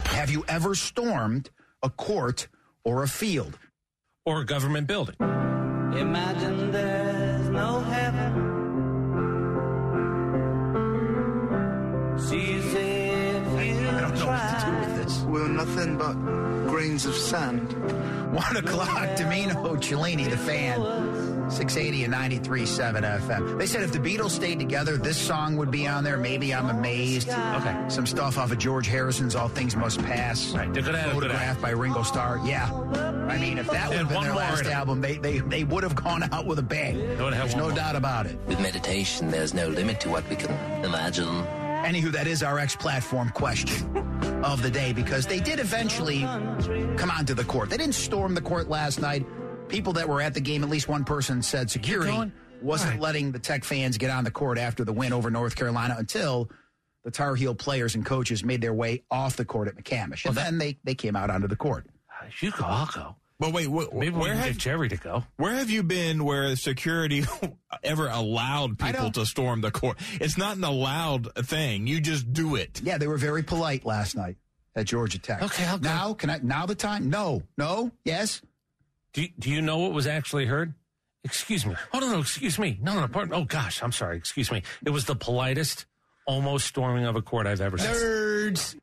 Have you ever stormed a court or a field? Or a government building? Imagine there's no heaven. See if you I don't know what to do with this. We're nothing but grains of sand. One o'clock, Dimino Cellini, the fan. 680 and 93.7 FM. They said if the Beatles stayed together, this song would be on there. Maybe I'm amazed. Oh, okay. Some stuff off of George Harrison's All Things Must Pass. Right, they're gonna have- Photographed by Ringo Starr. Yeah. I mean, if that would have been their last in album, they, they, they would have gone out with a bang. There's no more. doubt about it. With meditation, there's no limit to what we can imagine. Anywho, that is our X platform question of the day because they did eventually come onto the court. They didn't storm the court last night. People that were at the game, at least one person said security wasn't Right. letting the Tech fans get on the court after the win over North Carolina until the Tar Heel players and coaches made their way off the court at McCamish. And then they, they came out onto the court. You go, I'll go. But wait, wh- Maybe we where can have get Jerry to go. where have you been where security ever allowed people to storm the court? It's not an allowed thing. You just do it. Yeah, they were very polite last night at Georgia Tech. Okay, I'll go. now can I now the time? No, no, yes. Do you, do you know what was actually heard? Excuse me. Oh, no, no, excuse me. No, no, no, pardon. Oh, gosh, I'm sorry. Excuse me. It was the politest, almost storming of a court I've ever seen. Nerds.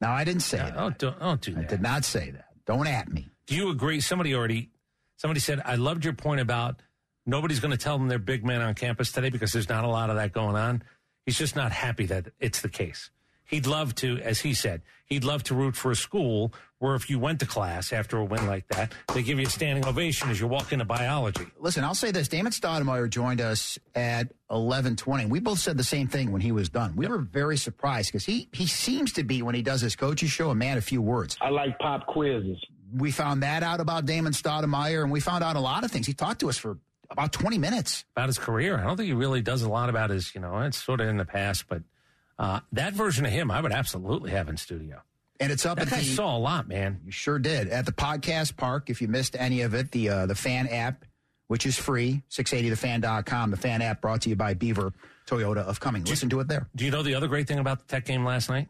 No, I didn't say that. Oh, don't, don't do I that. did not say that. Don't at me. Do you agree? Somebody already, somebody said, I loved your point about nobody's going to tell them they're big men on campus today because there's not a lot of that going on. He's just not happy that it's the case. He'd love to, as he said, he'd love to root for a school where if you went to class after a win like that, they give you a standing ovation as you walk into biology. Listen, I'll say this. Damon Stoudemire joined us at 1120. We both said the same thing when he was done. We were very surprised because he, he seems to be, when he does his coaches show, a man of few words. I like pop quizzes. We found that out about Damon Stoudemire, and we found out a lot of things. He talked to us for about 20 minutes. about his career. I don't think he really does a lot about his, you know, it's sort of in the past, but uh, that version of him, I would absolutely have in studio. And it's up That at guy the, saw a lot, man. You sure did. At the podcast park, if you missed any of it, the uh, the fan app, which is free, 680thefan.com. The fan app brought to you by Beaver Toyota of Cumming. Listen to it there. Do you know the other great thing about the Tech game last night?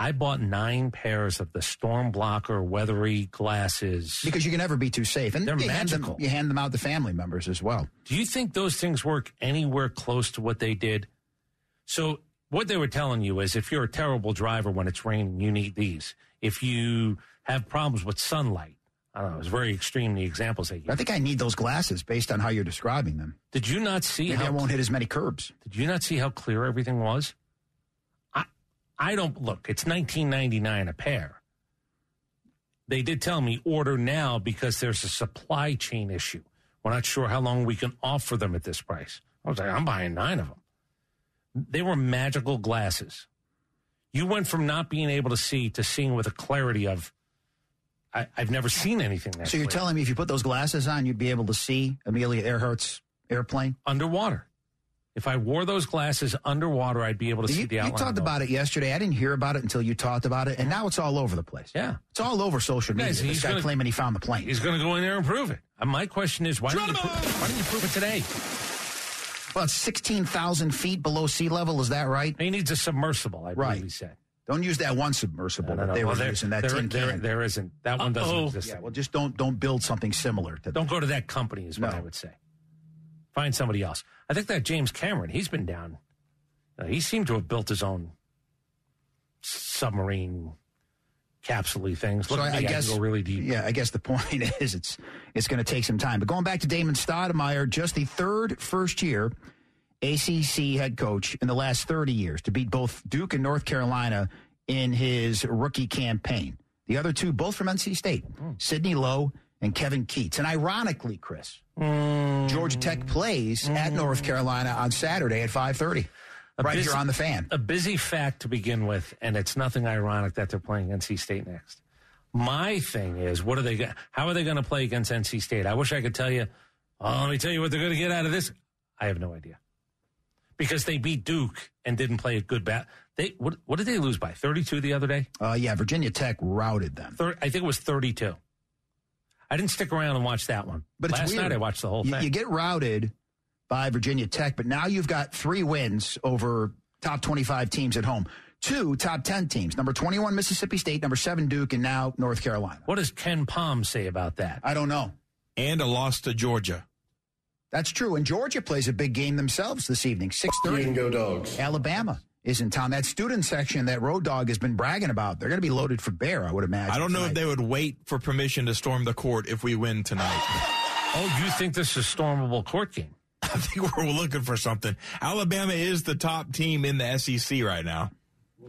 I bought nine pairs of the storm blocker weathery glasses. Because you can never be too safe. And They're you hand, them, magical. you hand them out to family members as well. Do you think those things work anywhere close to what they did? So what they were telling you is if you're a terrible driver when it's raining, you need these. If you have problems with sunlight, I don't know, it's very extreme the examples they I think I need those glasses based on how you're describing them. Did you not see Maybe I won't hit as many curbs. Did you not see how clear everything was? I I don't look. It's 19.99 a pair. They did tell me order now because there's a supply chain issue. We're not sure how long we can offer them at this price. I was like, I'm buying nine of them. They were magical glasses. You went from not being able to see to seeing with a clarity of I, I've never seen anything that. So you're clear. telling me if you put those glasses on, you'd be able to see Amelia Earhart's airplane? underwater. If I wore those glasses underwater, I'd be able to see You, the you talked about it yesterday. I didn't hear about it until you talked about it, and now it's all over the place. Yeah. It's all over social media. Guys, this he's guy gonna- claiming he found the plane. He's going to go in there and prove it. Uh, my question is, why didn't, you why didn't you prove it today? Well, it's 16,000 feet below sea level. Is that right? He needs a submersible, I believe Right. he said. Don't use that one submersible No, no, that they no. were there- using, that there- tin there- can. there isn't. That one doesn't exist. yeah, well, just don't don't build something similar to that. Don't go to that company, is what No. I would say. Find somebody else. I think that James Cameron, he's been down. uh, he seemed to have built his own submarine capsule things. Look So I, I guess go really deep. Yeah, I guess the point is it's it's going to take some time. But going back to Damon Stoudemire, just the third first year ACC head coach in the last 30 years to beat both Duke and North Carolina in his rookie campaign. The other two, both from NC State, hmm. Sidney Lowe and Kevin Keatts. And ironically, Chris, hmm. Georgia Tech plays at hmm. North Carolina on Saturday at 5:30. A right busy- here on the fan. A busy fact to begin with, and it's nothing ironic that they're playing NC State next. My thing is, what are they? How are they going to play against NC State? I wish I could tell you. Oh, let me tell you what they're going to get out of this. I have no idea because they beat Duke and didn't play a good bat. They what? What did they lose by? Thirty-two the other day. Uh, yeah, Virginia Tech routed them. Thir- I think it was thirty-two. I didn't stick around and watch that one. But it's last weird. night I watched the whole You, thing. you get routed by Virginia Tech, but now you've got three wins over top 25 teams at home. Two top 10 teams. Number 21, Mississippi State. Number 7, Duke. And now North Carolina. what does KenPom say about that? I don't know. And a loss to Georgia. That's true. And Georgia plays a big game themselves this evening. 6.30. go dogs. Alabama is in town. That student section that Road Dog has been bragging about, they're going to be loaded for bear, I would imagine. I don't know if they would wait for permission to storm the court if we win tonight. Oh, you think this is a stormable court game? I think we're looking for something. Alabama is the top team in the SEC right now.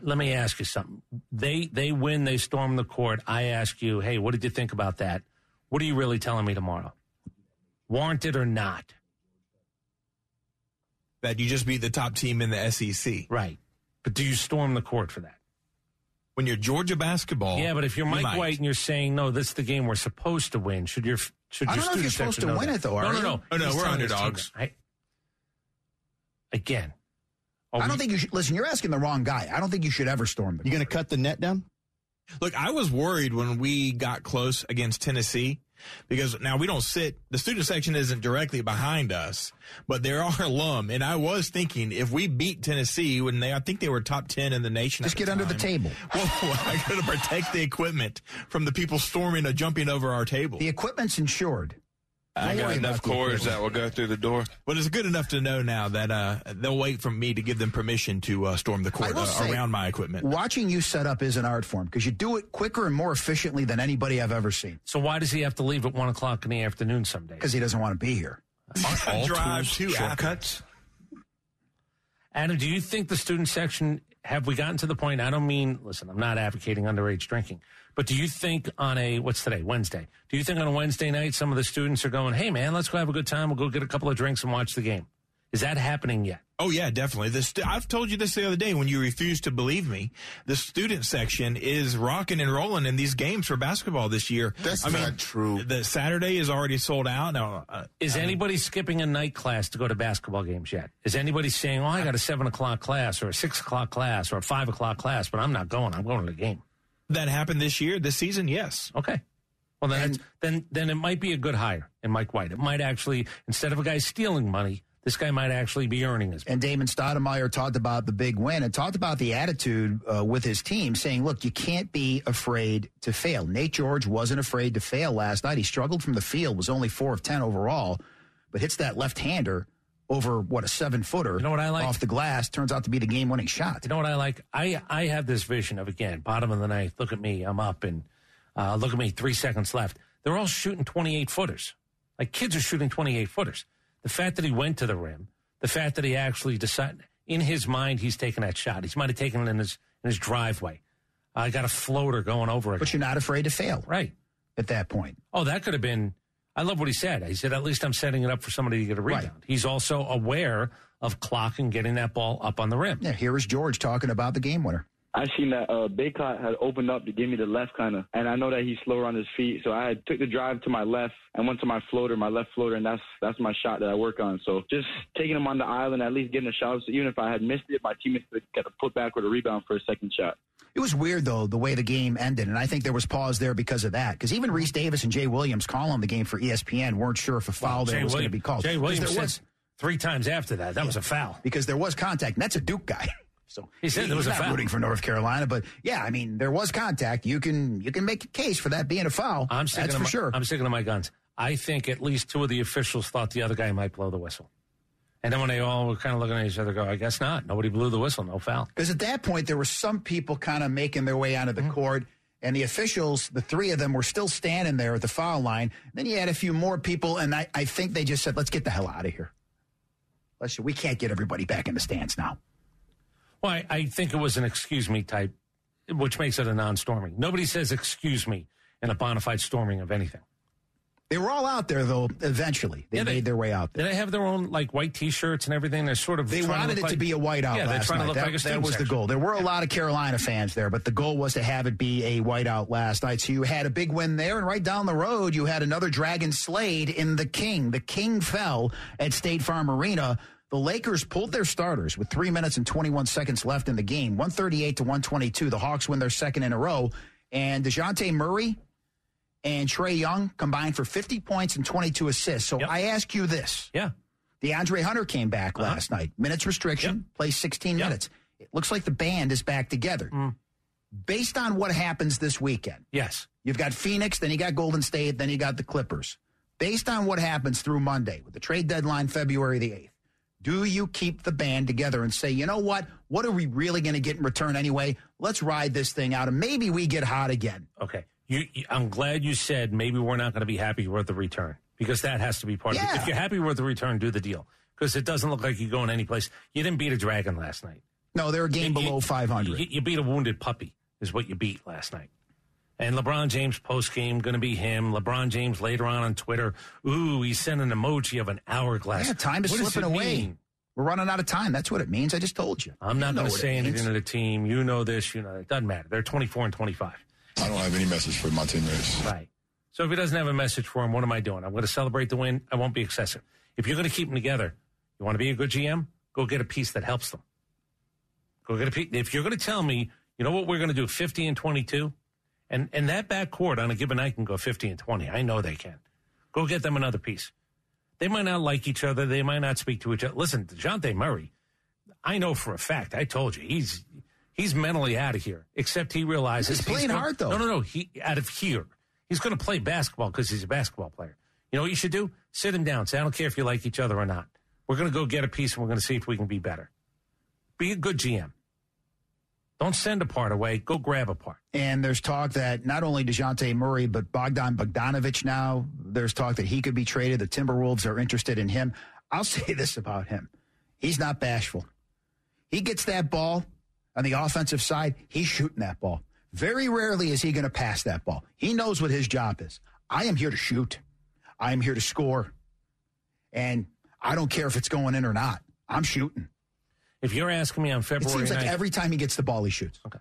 let me ask you something. They they win, they storm the court. I ask you, hey, what did you think about that? What are you really telling me tomorrow? Warranted or not? That you just beat the top team in the SEC. Right. But do you storm the court for that? When you're Georgia basketball, yeah, but if you're Mike might. White and you're saying no, this is the game we're supposed to win, should your should I don't know if you're supposed to win that? it, though, No, are no, you? no. Oh, no, He's we're telling his team underdogs. I, again, are I don't we- think you should. Listen, you're asking the wrong guy. I don't think you should ever storm the You going to cut the net down? Look, I was worried when we got close against Tennessee because now we don't sit, the student section isn't directly behind us, but there are alum. And I was thinking if we beat Tennessee when they, I think they were top 10 in the nation. Just at the get under the table. Well, I got to protect the equipment from the people storming or jumping over our table. The equipment's insured. I got enough about the cords that will go through the door. But it's good enough to know now that uh, they'll wait for me to give them permission to uh, storm the court uh, say, around my equipment. Watching you set up is an art form because you do it quicker and more efficiently than anybody I've ever seen. so why does he have to leave at one o'clock in the afternoon some days? Because he doesn't want to be here. I drive to Athens. Adam, do you think the student section have we gotten to the point? I don't mean listen, I'm not advocating underage drinking, but do you think on a what's today Wednesday? Do you think on a Wednesday night some of the students are going, "Hey man, let's go have a good time. We'll go get a couple of drinks and watch the game." Is that happening yet? Oh yeah, definitely. The stu- I've told you this the other day when you refused to believe me. The student section is rocking and rolling in these games for basketball this year. That's I mean, not true. The Saturday is already sold out now. Uh, Is anybody skipping a night class to go to basketball games yet? Is anybody saying, "Oh, I got a seven o'clock class or a six o'clock class or a five o'clock class, but I'm not going. I'm going to the game." that happened this year, this season? Yes. Okay. Well, then, it's, then, then it might be a good hire in Mike White. It might actually, instead of a guy stealing money, this guy might actually be earning his. And Damon Stoudemire talked about the big win and talked about the attitude uh, with his team, saying, look, you can't be afraid to fail. Nate George wasn't afraid to fail last night. He struggled from the field, was only four of 10 overall, but hits that left hander over, what, a seven footer You know what I like? off the glass. Turns out to be the game winning shot. You know what I like? I I have this vision of again, bottom of the ninth. Look at me, I'm up, and uh, look at me, three seconds left. They're all shooting 28 footers. Like kids are shooting 28 footers. The fact that he went to the rim, the fact that he actually decided in his mind he's taking that shot. He might have taken it in his in his driveway. I got a floater going over it. But you're not afraid to fail right. at that point. Oh, that could have been. I love what he said. He said, at least I'm setting it up for somebody to get a Right. rebound. He's also aware of clock and getting that ball up on the rim. Yeah, here is George talking about the game winner. I seen that uh, Bacot had opened up to give me the left kind of, and I know that he's slower on his feet, so I took the drive to my left and went to my floater, my left floater, and that's that's my shot that I work on. So just taking him on the island, at least getting a shot. So even if I had missed it, my teammates would get a put back with a rebound for a second shot. It was weird though the way the game ended, and I think there was pause there because of that. Because even Rece Davis and Jay Williams calling the game for ESPN weren't sure if a foul there Jay was going to be called. Jay Williams there said was three times after that that was a foul. because there was contact, and that's a Duke guy. So He said there was a not foul. rooting for North Carolina, but yeah, I mean there was contact. You can you can make a case for that being a foul. I'm sticking for my, sure. I'm sticking to my guns. I think at least two of the officials thought the other guy might blow the whistle. And then when they all were kind of looking at each other, go, I guess not. Nobody blew the whistle. No foul. Because at that point, there were some people kind of making their way onto the Mm-hmm. court, and the officials, the three of them, were still standing there at the foul line. Then you had a few more people, and I, I think they just said, let's get the hell out of here. Let's, we can't get everybody back in the stands now. Well, I, I think it was an excuse me type, which makes it a non storming. Nobody says excuse me in a bona fide storming of anything. They were all out there though. Eventually, they Yeah, they- made their way out there. Did they have their own like white T-shirts and everything? They're sort of They wanted look it to be a whiteout Yeah, they're last trying night. to look that like a that was the goal. There were a lot of Carolina fans there, but the goal was to have it be a whiteout last night. So you had a big win there, and right down the road, you had another Dragon Slade in the King. The King fell at State Farm Arena. The Lakers pulled their starters with three minutes and 21 seconds left in the game, 138 to 122. The Hawks win their second in a row. And DeJounte Murray and Trae Young combined for 50 points and 22 assists. So Yep. I ask you this. Yeah, DeAndre Hunter came back uh-huh. last night. Minutes restriction, plays 16 Yep. minutes. It looks like the band is back together. Mm. Based on what happens this weekend, yes. you've got Phoenix, then you got Golden State, then you got the Clippers. Based on what happens through Monday with the trade deadline February the 8th, do you keep the band together and say, you know what? What are we really going to get in return anyway? Let's ride this thing out and maybe we get hot again. Okay. You, I'm glad you said maybe we're not going to be happy with the return because that has to be part of it. If you're happy with the return, do the deal because it doesn't look like you're going any place. You didn't beat a dragon last night. No, they're a game You- below 500. You, you beat a wounded puppy is what you beat last night. And LeBron James post game going to be him. LeBron James later on on Twitter. Ooh, he sent an emoji of an hourglass. yeah, time is What slipping away. mean? We're running out of time. That's what it means. I just told you. I'm not going to say it means. anything to the team. You know this. You know it doesn't matter. They're 24 and 25. I don't have any message for my teammates. Right. So if he doesn't have a message for him, what am I doing? I'm going to celebrate the win. I won't be excessive. If you're going to keep them together, you want to be a good GM, go get a piece that helps them. Go get a piece. If you're going to tell me, you know what we're going to do, 50 and 22, and and that back court on a given night can go 50 and 20. I know they can. Go get them another piece. They might not like each other. They might not speak to each other. Listen, Dejounte Murray, I know for a fact. I told you he's he's mentally out of here. Except he realizes He's playing gonna- hard, though. No, no, no. He out of here. He's going to play basketball because he's a basketball player. You know what you should do? Sit him down. Say, I don't care if you like each other or not. We're going to go get a piece and we're going to see if we can be better. Be a good GM. Don't send a part away. Go grab a part. And there's talk that not only DeJounte Murray, but Bogdan Bogdanovich now, there's talk that he could be traded. The Timberwolves are interested in him. I'll say this about him he's not bashful. He gets that ball on the offensive side, he's shooting that ball. Very rarely is he going to pass that ball. He knows what his job is. I am here to shoot, I am here to score. And I don't care if it's going in or not. I'm shooting. If you're asking me on February, It seems like 9th, every time he gets the ball, he shoots. Okay.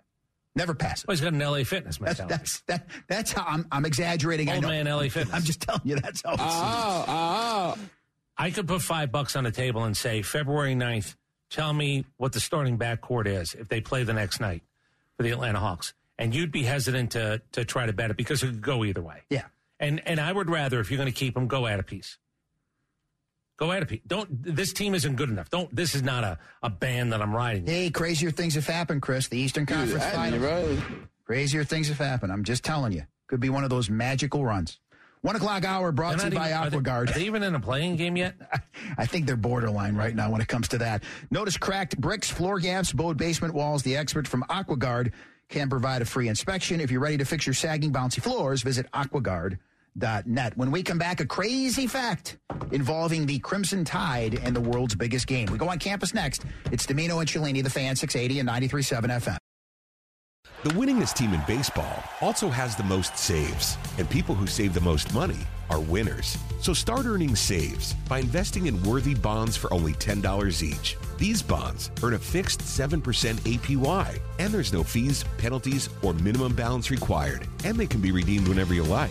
Never passes. well, he's got an LA fitness That's mentality. that's that, that's how I'm I'm exaggerating. I Old know. man LA Fitness. I'm just telling you that's how. it oh, seems. Oh, oh. I could put five bucks on the table and say February 9th, tell me what the starting backcourt is if they play the next night for the Atlanta Hawks. And you'd be hesitant to to try to bet it because it could go either way. Yeah. And and I would rather if you're going to keep them, go at a piece. Go at a piece. Don't. This team isn't good enough. Don't. This is not a, a band that I'm riding. Hey, crazier things have happened, Chris. The Eastern Conference Finals. Crazier things have happened. I'm just telling you. Could be one of those magical runs. One o'clock hour brought to you by even- are they- AquaGuard. Are they even in a playing game yet? I think they're borderline right now when it comes to that. Notice cracked bricks, floor gaps, bowed basement walls. The expert from AquaGuard can provide a free inspection. If you're ready to fix your sagging, bouncy floors, visit aquaguard.net. When we come back, a crazy fact involving the Crimson Tide and the world's biggest game. We go on campus next. It's Dimino and Cellini, the fan, 680 and 93.7 FM. The winningest team in baseball also has the most saves, and people who save the most money are winners. So start earning saves by investing in worthy bonds for only $10 each. These bonds earn a fixed 7% APY, and there's no fees, penalties, or minimum balance required, and they can be redeemed whenever you like.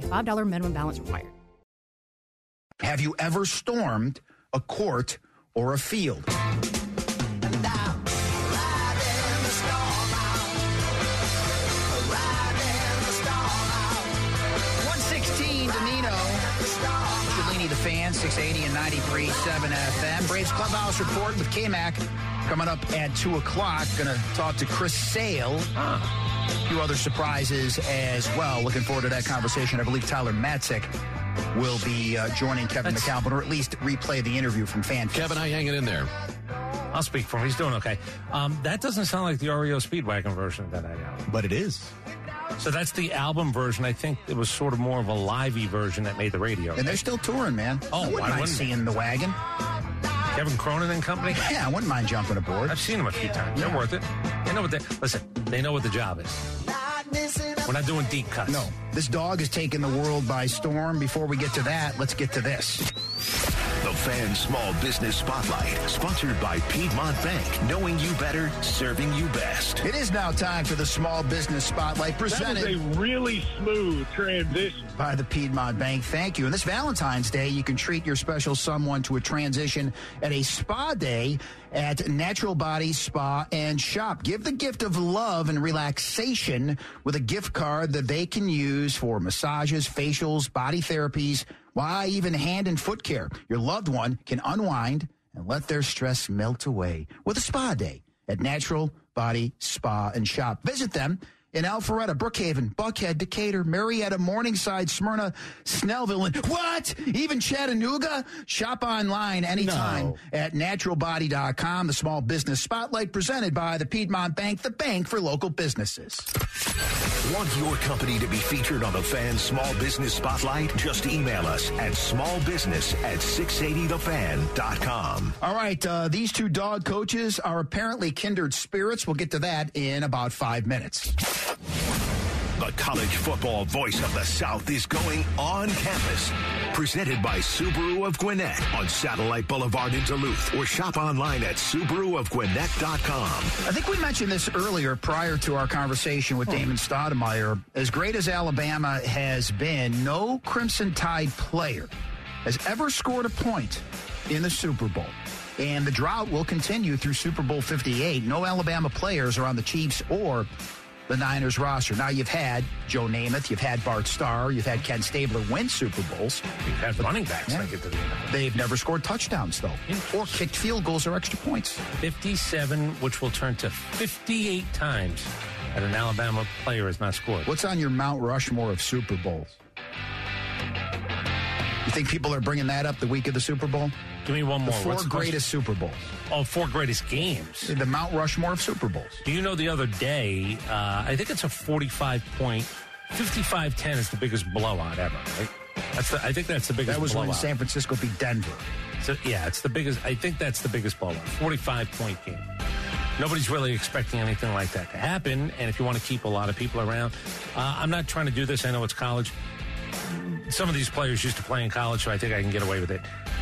a $5 minimum balance required. Have you ever stormed a court or a field? One sixteen, Dimino. Cellini, The Fan, 680 and 93.7 FM. Braves Clubhouse Report with K-Mac coming up at 2 o'clock. Going to talk to Chris Sale. A few other surprises as well. Looking forward to that conversation. I believe Tyler Matzek will be uh, joining Kevin That's- McAlpin, or at least replay the interview from Fan. Kevin, I you hanging in there? I'll speak for him. He's doing okay. Um, that doesn't sound like the REO Speedwagon version that I know. But it is. So that's the album version. I think it was sort of more of a livey version that made the radio. And they're still touring, man. Oh, I wouldn't why mind wouldn't they? seeing the wagon. Kevin Cronin and company. Yeah, I wouldn't mind jumping aboard. I've seen them a few times. They're worth it. They know what they listen. They know what the job is. We're not doing deep cuts. No, this dog is taking the world by storm. Before we get to that, let's get to this. The Fan Small Business Spotlight, sponsored by Piedmont Bank. Knowing you better, serving you best. It is now time for the Small Business Spotlight presented That was a really smooth transition. by the Piedmont Bank. Thank you. And this Valentine's Day, you can treat your special someone to a transition at a spa day at Natural Body Spa and Shop. Give the gift of love and relaxation with a gift card that they can use for massages, facials, body therapies, why even hand and foot care. Your loved one can unwind and let their stress melt away with a spa day at Natural Body Spa and Shop. Visit them in Alpharetta, Brookhaven, Buckhead, Decatur, Marietta, Morningside, Smyrna, Snellville, and what? Even Chattanooga? Shop online anytime No. at naturalbody.com. The Small Business Spotlight presented by the Piedmont Bank, the bank for local businesses. Want your company to be featured on the Fan Small Business Spotlight? Just email us at smallbusiness at 680thefan.com. All right, uh, these two dog coaches are apparently kindred spirits. We'll get to that in about five minutes. The college football voice of the South is going on campus. Presented by Subaru of Gwinnett on Satellite Boulevard in Duluth or shop online at SubaruofGwinnett.com. I think we mentioned this earlier prior to our conversation with hmm. Damon Stoudemire. As great as Alabama has been, no Crimson Tide player has ever scored a point in the Super Bowl. And the drought will continue through Super Bowl 58. No Alabama players are on the Chiefs or the Niners roster. Now you've had Joe Namath, you've had Bart Starr, you've had Ken Stabler win Super Bowls. You've had running backs Yeah. the. They've never scored touchdowns though, or kicked field goals or extra points. 57, which will turn to 58 times that an Alabama player has not scored. What's on your Mount Rushmore of Super Bowls? You think people are bringing that up the week of the Super Bowl? Give me one more. The four What's greatest Super Bowls. Oh, four greatest games. The Mount Rushmore of Super Bowls. Do you know the other day, uh, I think it's a 45 point, 55 10 is the biggest blowout ever, right? That's the, I think that's the biggest That was blowout. when San Francisco beat Denver. So, yeah, it's the biggest. I think that's the biggest blowout. 45 point game. Nobody's really expecting anything like that to happen. And if you want to keep a lot of people around, uh, I'm not trying to do this. I know it's college. Some of these players used to play in college, so I think I can get away with it.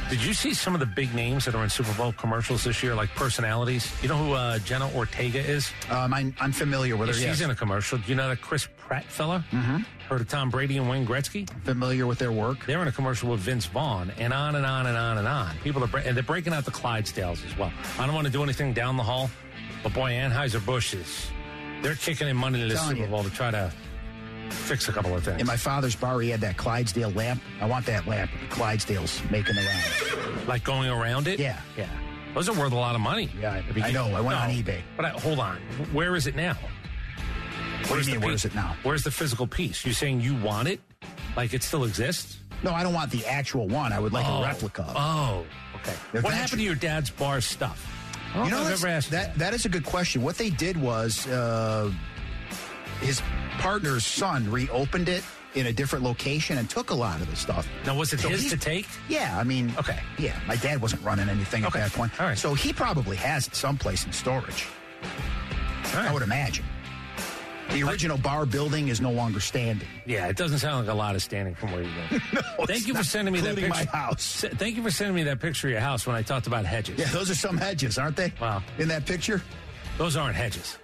Did you see some of the big names that are in Super Bowl commercials this year, like personalities? You know who uh, Jenna Ortega is? Um, I'm, I'm familiar with her. She's Yes. in a commercial. Do you know that Chris Pratt fella? Mm-hmm. Heard of Tom Brady and Wayne Gretzky? Familiar with their work. They're in a commercial with Vince Vaughn, and on and on and on and on. People are and they're breaking out the Clydesdales as well. I don't want to do anything down the hall, but boy, Anheuser Busch is they're kicking in money to the Super you. Bowl to try to fix a couple of things. In my father's bar, he had that Clydesdale lamp. I want that lamp. The Clydesdale's making the rounds. like going around it. Yeah. yeah. Those are worth a lot of money. Yeah, I- I know. I went on eBay. But I, hold on, where is it now? What do you mean, piece? is it now? Where's the physical piece? You're saying you want it? Like it still exists? No, I don't want the actual one. I would like Oh. a replica. of it. Oh, okay. If what happened to your dad's bar stuff? You know, if I've that's- ever asked that that is a good question. What they did was uh, his partner's son reopened it in a different location and took a lot of the stuff. Now, was it So his to take? Yeah, I mean, Okay. yeah. My dad wasn't running anything Okay. at that point, All right. so he probably has it someplace in storage. I would imagine. The original bar building is no longer standing. Yeah, it doesn't sound like a lot of standing from where you live. No, Thank you for sending me that picture. my house. Thank you for sending me that picture of your house when I talked about hedges. Yeah, those are some hedges, aren't they? Wow. In that picture, Those aren't hedges.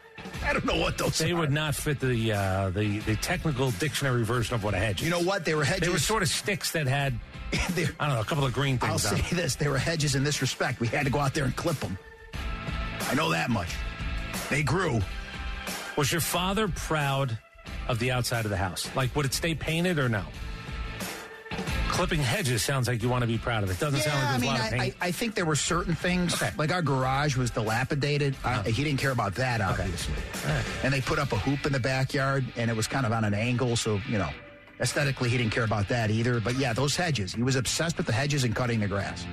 I don't know what those They are. would not fit the uh, the the technical dictionary version of what a hedge is. You know what? They were hedges. They were sort of sticks that had I don't know a couple of green things. I'll on. say them. this: they were hedges in this respect. We had to go out there and clip them. I know that much. They grew. Was your father proud of the outside of the house? Like, would it stay painted or no? Clipping hedges sounds like you want to be proud of it. Doesn't sound like I there's mean, a lot of I, I, paint. I think there were certain things, like our garage was dilapidated. I, he didn't care about that, obviously. And they put up a hoop in the backyard, and it was kind of on an angle, so, you know, aesthetically, he didn't care about that either. But yeah, those hedges. He was obsessed with the hedges and cutting the grass.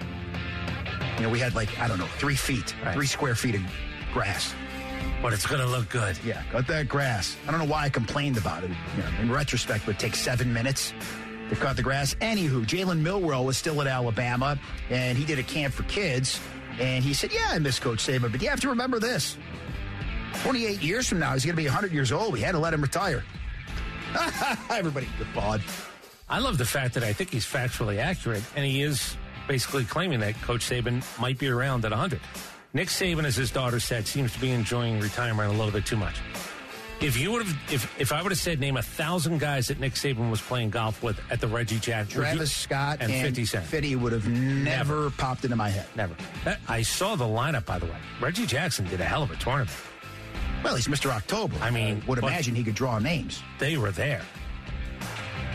You know, we had like, I don't know, three feet, three square feet of grass. But it's going to look good. Yeah, cut that grass. I don't know why I complained about it. You know, in retrospect, it would take seven minutes to cut the grass. Anywho, Jalen Milroe was still at Alabama, and he did a camp for kids. And he said, "Yeah, I miss Coach Saban, but you have to remember this: 28 years from now, he's going to be 100 years old. We had to let him retire." Everybody guffawed. I love the fact that I think he's factually accurate, and he is basically claiming that Coach Saban might be around at 100. Nick Saban, as his daughter said, seems to be enjoying retirement a little bit too much. If you would have, if, if I would have said name a thousand guys that Nick Saban was playing golf with at the Reggie Jack, Travis Scott and, and 50 Cent, Fitty would have never, popped into my head. never. That, I saw the lineup, by the way. Reggie Jackson did a hell of a tournament. Well, he's Mr. October. I mean, would imagine he could draw names. They were there.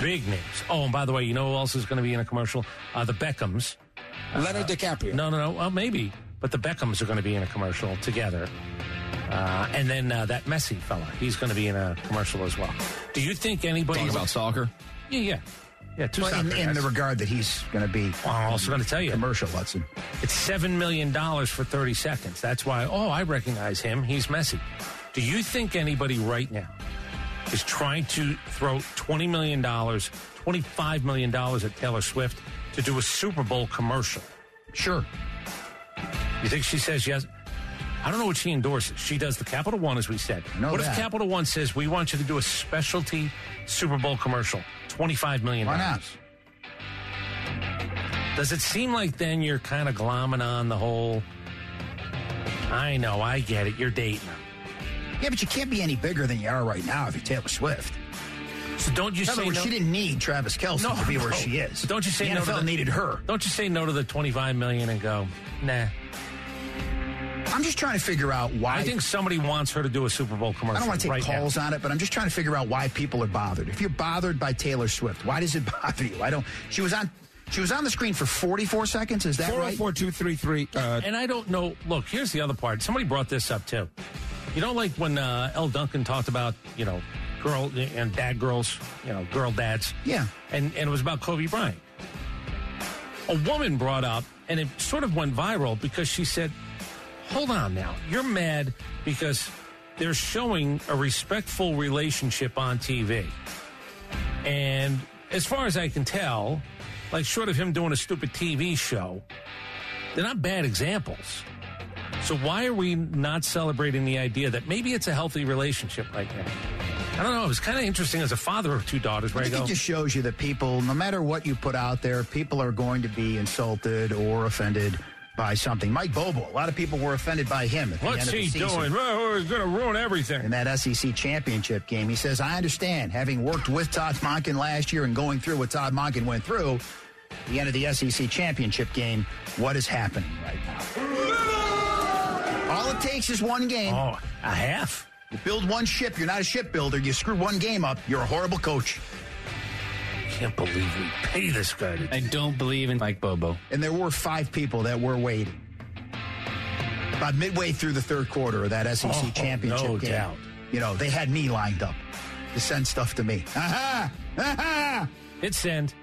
Big names. Oh, and by the way, you know who else is going to be in a commercial? Uh, the Beckhams. Leonard DiCaprio. No, no, no. Well, maybe. But the Beckhams are going to be in a commercial together. Uh, and then uh, that Messi fella, he's going to be in a commercial as well. Do you think anybody Talking about soccer. Yeah, yeah, yeah. Two Well, in, soccer in guys. the regard that he's going to be. Well, I'm also going to tell you, commercial, Hudson. it's seven million dollars for thirty seconds. That's why. Oh, I recognize him. He's Messi. Do you think anybody right now is trying to throw twenty million dollars, twenty-five million dollars at Taylor Swift to do a Super Bowl commercial? Sure. You think she says yes? I don't know what she endorses. She does the Capital One, as we said. what that. if Capital One says we want you to do a specialty Super Bowl commercial, twenty-five million Why not? Does it seem like then you're kind of glomming on the whole? I know, I get it. You're dating her. Yeah, but you can't be any bigger than you are right now if you're Taylor Swift. So don't you say words, no? she didn't need Travis Kelce to be where no. she is. But don't you say the no NFL to the, needed her. Don't you say no to the twenty-five million and go, nah? I'm just trying to figure out why. I think somebody wants her to do a Super Bowl commercial. I don't want to take right now. calls on it, but I'm just trying to figure out why people are bothered. If you're bothered by Taylor Swift, why does it bother you? I don't. She was on. She was on the screen for 44 seconds. Is that right? 44233. Uh, And I don't know. Look, here's the other part. Somebody brought this up too. You know, like when uh, Elle Duncan talked about, you know, girl and dad girls, you know, girl dads. Yeah. And, and it was about Kobe Bryant. A woman brought up, and it sort of went viral because she said, hold on now. You're mad because they're showing a respectful relationship on TV. And as far as I can tell, like short of him doing a stupid TV show, they're not bad examples. So why are we not celebrating the idea that maybe it's a healthy relationship like that? I don't know. It was kind of interesting as a father of two daughters. Where I I think go, it just shows you that people, no matter what you put out there, people are going to be insulted or offended by something. Mike Bobo, a lot of people were offended by him at the "What's end of the he doing? He's going to ruin everything." in that SEC championship game. He says, I understand, having worked with Todd Monken last year and going through what Todd Monken went through, the end of the SEC championship game, what is happening right now? All it takes is one game. Oh, a half. You build one ship, you're not a shipbuilder. You screw one game up, you're a horrible coach. I can't believe we pay this guy. To I don't believe in Mike Bobo. And there were five people that were waiting. About midway through the third quarter of that SEC Oh, championship no game, doubt. you know, they had me lined up to send stuff to me. Aha! Aha! Hit send.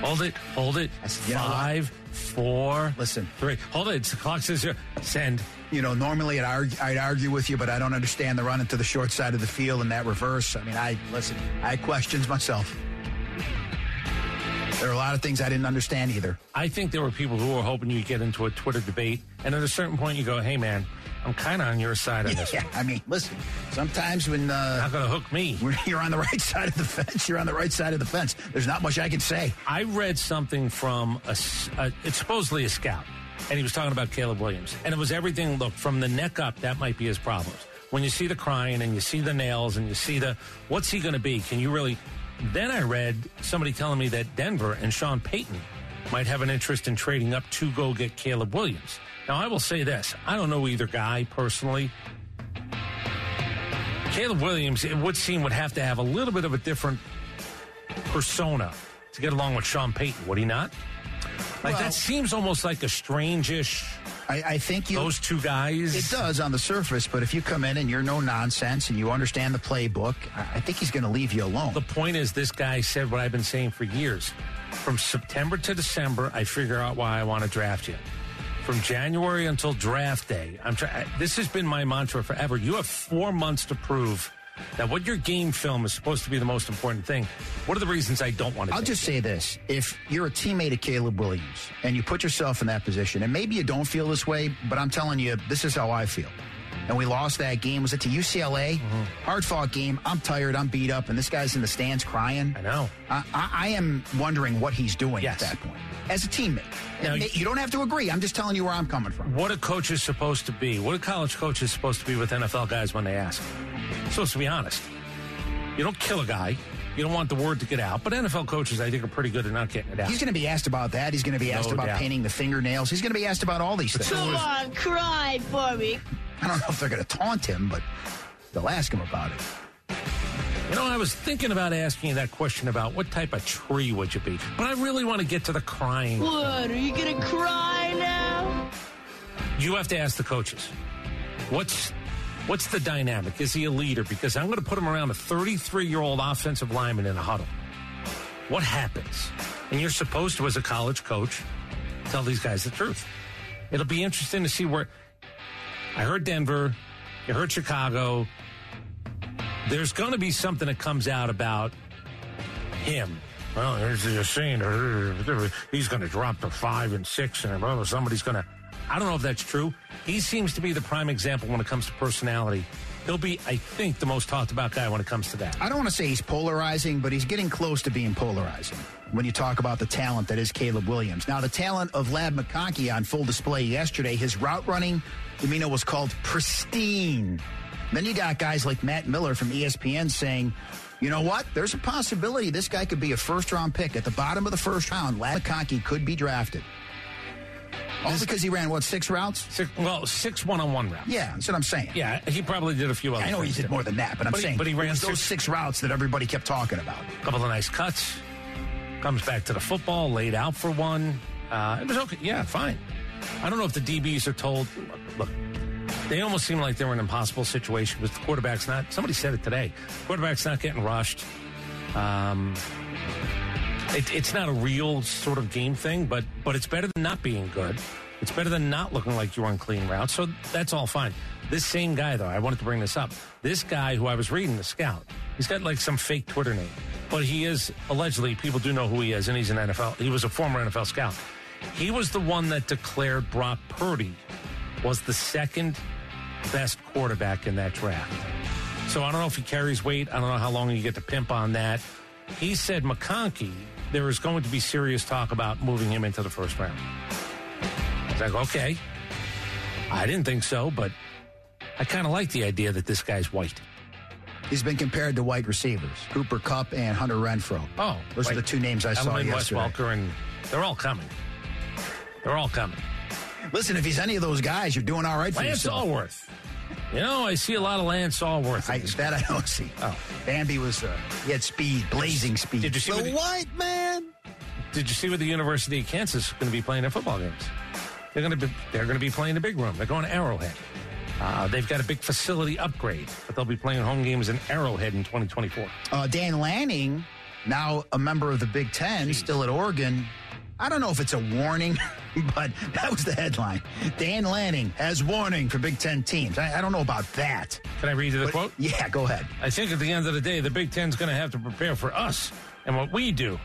Hold it. Hold it. you know? Five, four, Listen. three. Hold it. The clock says zero. Send. You know, normally I'd argue, I'd argue with you, but I don't understand the run into the short side of the field and that reverse. I mean, I listen. I had questions myself. There are a lot of things I didn't understand either. I think there were people who were hoping you'd get into a Twitter debate, and at a certain point, you go, "Hey, man, I'm kind of on your side on this. Yeah, I mean, listen. Sometimes when uh, Not going to hook me." you're on the right side of the fence, you're on the right side of the fence. There's not much I can say. I read something from a. it's supposedly a scout, and he was talking about Caleb Williams, and it was everything. Look, from the neck up, that might be his problems. When you see the crying and you see the nails and you see the what's he going to be? Can you really? Then I read somebody telling me that Denver and Sean Payton might have an interest in trading up to go get Caleb Williams. Now I will say this: I don't know either guy personally. Caleb Williams, it would seem, would have to have a little bit of a different persona to get along with Sean Payton, would he not? Like Well- that seems almost like a strange-ish. I, I think you those two guys. It does on the surface, but if you come in and you're no nonsense and you understand the playbook, I think he's going to leave you alone. The point is, this guy said what I've been saying for years. From September to December, I figure out why I want to draft you. From January until draft day, I'm trying. This has been my mantra forever. You have four months to prove that what your game film is supposed to be the most important thing. What are the reasons I don't want to? I'll just you? say this. If you're a teammate of Caleb Williams and you put yourself in that position, and maybe you don't feel this way, but I'm telling you, this is how I feel. And we lost that game. Was it to UCLA? Mm-hmm. Hard fought game. I'm tired. I'm beat up. And this guy's in the stands crying. I know. I, I, I am wondering what he's doing Yes. at that point as a teammate. Now, And you don't have to agree. I'm just telling you where I'm coming from. What a coach is supposed to be. What a college coach is supposed to be with NFL guys when they ask. Supposed to be honest. You don't kill a guy. You don't want the word to get out. But NFL coaches, I think, are pretty good at not getting it out. He's going to be asked about that. He's going to be asked No about doubt. painting the fingernails. He's going to be asked about all these things. Come on, cry for me. I don't know if they're going to taunt him, but they'll ask him about it. You know, I was thinking about asking you that question about what type of tree would you be, but I really want to get to the crying. What, are you gonna cry now? You have to ask the coaches. What's what's the dynamic? Is he a leader? Because I'm going to put him around a 33 year old offensive lineman in a huddle. What happens? And you're supposed to, as a college coach, tell these guys the truth. It'll be interesting to see where. I heard Denver. You heard Chicago. There's going to be something that comes out about him. Well, there's the uh, he's going to drop to five and six, and somebody's going to. I don't know if that's true. He seems to be the prime example when it comes to personality. He'll be, I think, the most talked about guy when it comes to that. I don't want to say he's polarizing, but he's getting close to being polarizing when you talk about the talent that is Caleb Williams. Now, the talent of Ladd McConkey on full display yesterday, his route running, Dimino was called pristine. Then you got guys like Matt Miller from ESPN saying, you know what? There's a possibility this guy could be a first round pick. At the bottom of the first round, Ladd McConkey could be drafted. All because he ran, what, six routes? Six, well, six one on one routes. Yeah, that's what I'm saying. Yeah, he probably did a few other I know he did too. more than that, but I'm But he- saying but he ran was those six- six routes that everybody kept talking about. A couple of nice cuts. Comes back to the football, laid out for one. Uh, it was okay. Yeah, fine. I don't know if the DBs are told. Look, they almost seem like they're in an impossible situation because the quarterback's not. Somebody said it today. Quarterback's not getting rushed. Um, it, it's not a real sort of game thing, but but it's better than not being good. It's better than not looking like you're on clean routes. So that's all fine. This same guy, though, I wanted to bring this up. This guy who I was reading, the scout, he's got like some fake Twitter name, but he is allegedly people do know who he is, and he's an NFL. He was a former NFL scout. He was the one that declared Brock Purdy was the second best quarterback in that draft. So I don't know if he carries weight. I don't know how long you get to pimp on that. He said McConkey, there is going to be serious talk about moving him into the first round. I was like, okay. I didn't think so, but I kind of like the idea that this guy's white. He's been compared to white receivers, Cooper Kupp and Hunter Renfrow. Oh, those are the two names I saw Edelman, yesterday. Welker, and they're all coming. They're all coming. Listen, if he's any of those guys, you're doing all right for Lance yourself. Alworth. You know, I see a lot of Lance Alworth. I, that I don't see. Oh. Bambi was uh, he had speed, blazing speed. Did you see what the- white man? Did you see what the University of Kansas is going to be playing their football games? They're going to be they're going to be playing the big room. They're going to Arrowhead. Uh, they've got a big facility upgrade, but they'll be playing home games in Arrowhead in 2024. Uh, Dan Lanning, now a member of the Big Ten, still at Oregon. I don't know if it's a warning, but that was the headline. Dan Lanning has warning for Big Ten teams. I, I don't know about that. Can I read you the But- quote? Yeah, go ahead. I think at the end of the day, the Big Ten's going to have to prepare for us and what we do.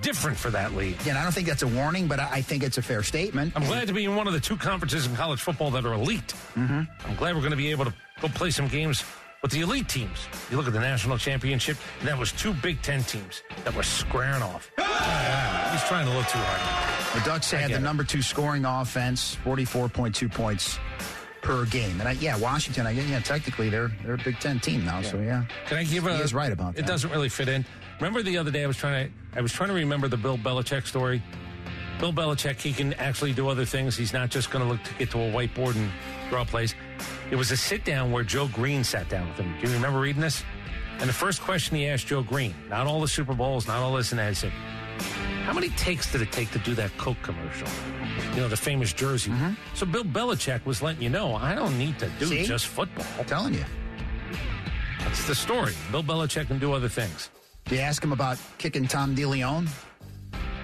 Different for that league. Again, I don't think that's a warning, but I, I think it's a fair statement. I'm glad to be in one of the two conferences in college football that are elite. Mm-hmm. I'm glad we're going to be able to go play some games with the elite teams. You look at the national championship, and that was two Big Ten teams that were squaring off. Ah, he's trying a little too hard. The Ducks had the it. number two scoring offense, 44.2 points per game. And I, yeah, Washington, I, yeah, technically they're they're a Big Ten team now. So yeah, Can I give a? He is right about It that. doesn't really fit in. Remember the other day I was trying to I was trying to remember the Bill Belichick story. Bill Belichick, he can actually do other things. He's not just going to look to get to a whiteboard and draw plays. It was a sit down where Joe Greene sat down with him. Do you remember reading this? And the first question he asked Joe Greene, not all the Super Bowls, not all this and that, he said, How many takes did it take to do that Coke commercial? You know, the famous jersey. Mm-hmm. So Bill Belichick was letting you know, I don't need to do See? just football. I'm telling you. That's the story. Bill Belichick can do other things. Did you ask him about kicking Tom DeLeon?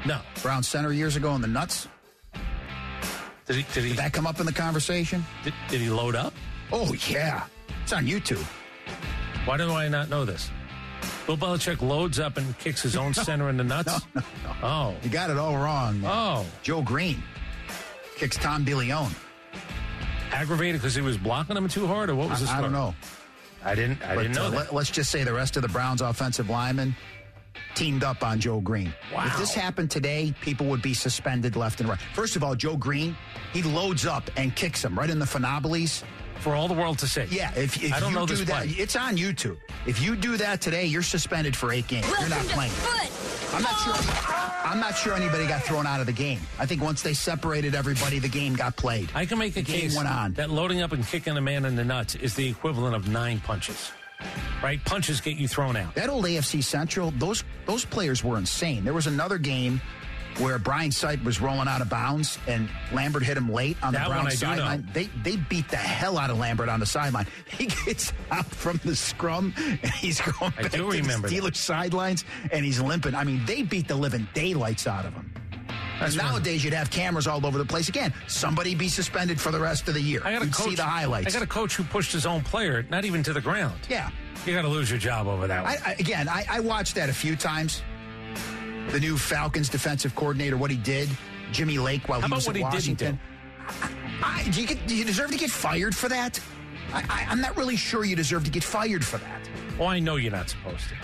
No. Brown center years ago in the nuts? Did he? Did, he, Did that come up in the conversation? did, did he load up? Oh, yeah. It's on YouTube. Why do I not know this? Bill Belichick loads up and kicks his own center in the nuts. No, no, Oh, You got it all wrong. man. oh, Joe Greene kicks Tom DeLeone. aggravated because he was blocking him too hard, or what was the I, I don't know. I didn't. I But, didn't know uh, that. Let, us just say the rest of the Browns offensive linemen teamed up on Joe Greene. Wow. If this happened today, people would be suspended left and right. First of all, Joe Greene, he loads up and kicks him right in the phenoblies. For all the world to see. Yeah, if, if I don't you know do this that, play. it's on YouTube. If you do that today, you're suspended for eight games. You're not playing. I'm not sure. I'm not sure anybody got thrown out of the game. I think once they separated everybody, the game got played. I can make a The game case went on. that loading up and kicking a man in the nuts is the equivalent of nine punches. Right? Punches get you thrown out. That old AFC Central, those those players were insane. There was another game where Brian Sipe was rolling out of bounds and Lambert hit him late on That the one Brown I do know. sideline. They they beat the hell out of Lambert on the sideline. He gets out from the scrum and he's going I back to the that. Steelers sidelines and he's limping. I mean, they beat the living daylights out of him. That's And right. nowadays, you'd have cameras all over the place. Again, somebody be suspended for the rest of the year. I got a coach. see the highlights. I got a coach who pushed his own player, not even to the ground. yeah. You got to lose your job over that one. I, I, again, I, I watched that a few times. The new Falcons defensive coordinator, what he did, Jimmy Lake, while How he was what at he didn't Washington. I, do, you get, do you deserve to get fired for that? I, I, I'm not really sure you deserve to get fired for that. Oh, I know you're not supposed to.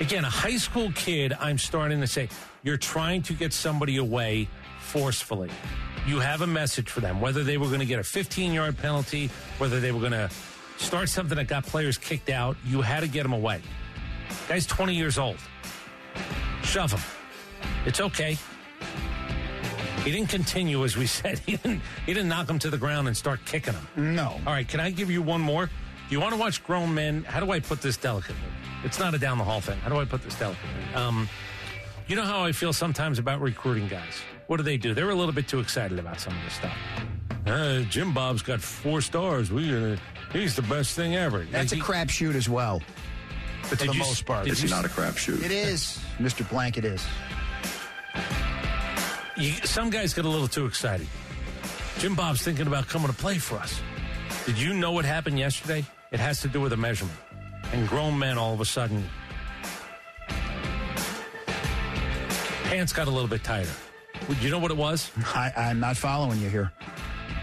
Again, a high school kid, I'm starting to say, you're trying to get somebody away forcefully. You have a message for them, whether they were going to get a 15 yard penalty, whether they were going to start something that got players kicked out, you had to get them away. Guy's 20 years old. Shove him. It's okay. He didn't continue, as we said. He didn't, he didn't knock him to the ground and start kicking him. No. All right, can I give you one more? Do you want to watch grown men? How do I put this delicately? It's not a down the hall thing. How do I put this delicately? Um, you know how I feel sometimes about recruiting guys. What do they do? They're a little bit too excited about some of this stuff. Uh, Jim Bob's got four stars. We, uh, he's the best thing ever. That's a Like, crapshoot as well, but for the you- most part. It's you- not a crapshoot. It is, Mr. Blank, it is. you, some guys get a little too excited. Jim Bob's thinking about coming to play for us. Did you know what happened yesterday? It has to do with a measurement. And grown men all of a sudden, pants got a little bit tighter. Would you know what it was? I, I'm not following you here.